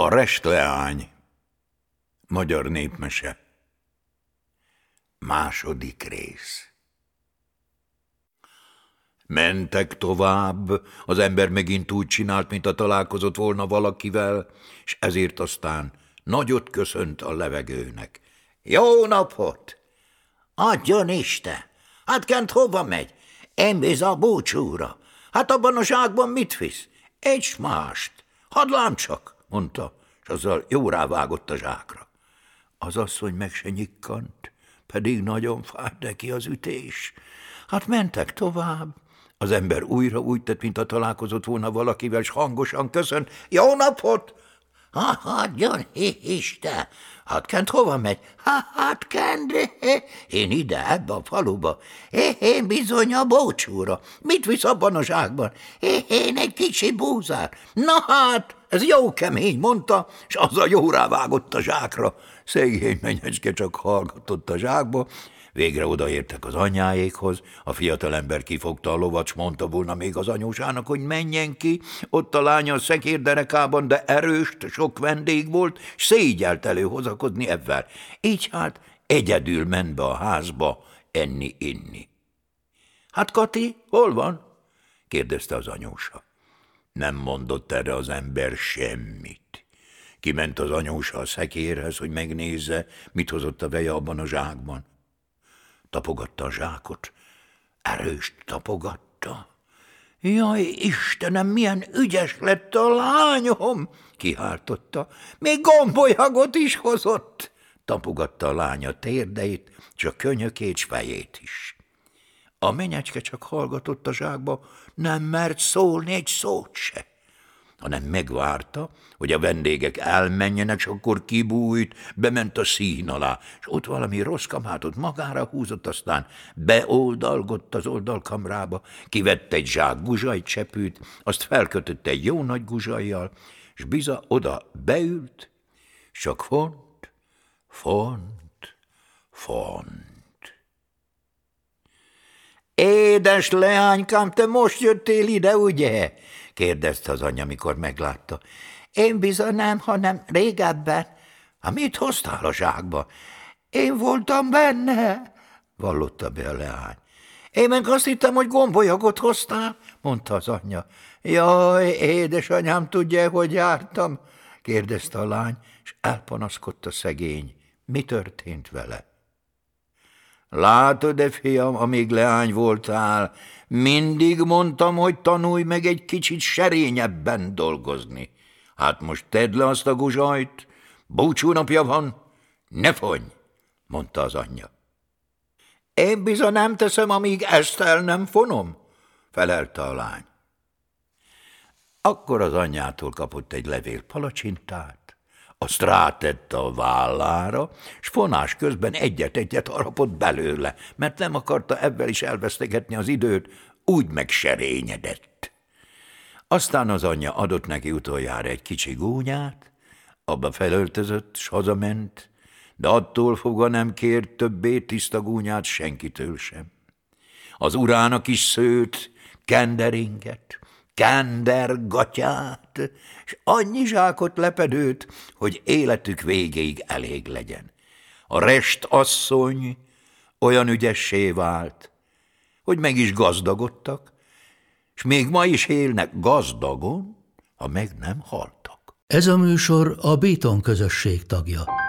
A restleány Magyar népmese Második rész Mentek tovább, az ember megint úgy csinált, mint a találkozott volna valakivel, és ezért aztán nagyot köszönt a levegőnek. Jó napot! Adjon Isten! Hát kent hova megy? Én a búcsúra. Hát abban a zsákban mit visz? Egy mást. Hadd csak, mondta, és azzal jó rávágott a zsákra. Az asszony meg se nyikkant, pedig nagyon fájt neki az ütés. Hát mentek tovább. Az ember újra úgy tett, mint a találkozott volna valakivel, és hangosan köszönt. Jó napot! Ha, hagyjon, Isten! Hát kent hova megy? Ha, hát kent, én ide, ebbe a faluba. Én bizony a bócsúra. Mit visz abban a zsákban? Én egy kicsi búzár. Na hát, ez jó kemény, mondta, és azzal jó rávágott a zsákra. Szegény menyecske csak hallgatott a zsákba, Végre odaértek az anyjáékhoz, a fiatalember kifogta a lovat, s mondta volna még az anyósának, hogy menjen ki, ott a lánya a szekérderekában, de erőst, sok vendég volt, szégyelt előhozakodni ebben. Így hát egyedül ment be a házba enni-inni. Hát Kati, hol van? kérdezte az anyósa. Nem mondott erre az ember semmit. Kiment az anyósa a szekérhez, hogy megnézze, mit hozott a veje abban a zsákban. Tapogatta a zsákot, erőst tapogatta. Jaj, Istenem, milyen ügyes lett a lányom, kiháltotta. Még gombolyagot is hozott. Tapogatta a lánya térdeit, csak könyökét s fejét is. A menyecske csak hallgatott a zsákba, nem mert szólni egy szót se hanem megvárta, hogy a vendégek elmenjenek, és akkor kibújt, bement a szín alá, és ott valami rossz kamátot magára húzott, aztán beoldalgott az oldalkamrába, kivette egy zsák guzsaj csepűt, azt felkötötte egy jó nagy guzsajjal, és biza oda beült, csak font, font, font. Édes leánykám, te most jöttél ide, ugye? kérdezte az anyja, mikor meglátta. Én bizony nem, hanem régebben. Ha mit hoztál a zsákba? Én voltam benne, vallotta be a leány. Én meg azt hittem, hogy gombolyagot hoztál, mondta az anyja. Jaj, édesanyám tudja, hogy jártam, kérdezte a lány, és elpanaszkodta szegény. Mi történt vele? Látod-e, fiam, amíg leány voltál, mindig mondtam, hogy tanulj meg egy kicsit serényebben dolgozni. Hát most tedd le azt a guzsajt, búcsúnapja van, ne fony, mondta az anyja. Én bizony nem teszem, amíg ezt el nem fonom, felelte a lány. Akkor az anyjától kapott egy levél palacsintát, azt rátette a vállára, s fonás közben egyet-egyet harapott belőle, mert nem akarta ebben is elvesztegetni az időt, úgy megserényedett. Aztán az anyja adott neki utoljára egy kicsi gúnyát, abba felöltözött, s hazament, de attól fogva nem kért többé tiszta gúnyát senkitől sem. Az urának is szőt, kenderinget, kender gatyát, és annyi zsákot lepedőt, hogy életük végéig elég legyen. A rest asszony olyan ügyessé vált, hogy meg is gazdagodtak, és még ma is élnek gazdagon, ha meg nem haltak. Ez a műsor a Béton közösség tagja.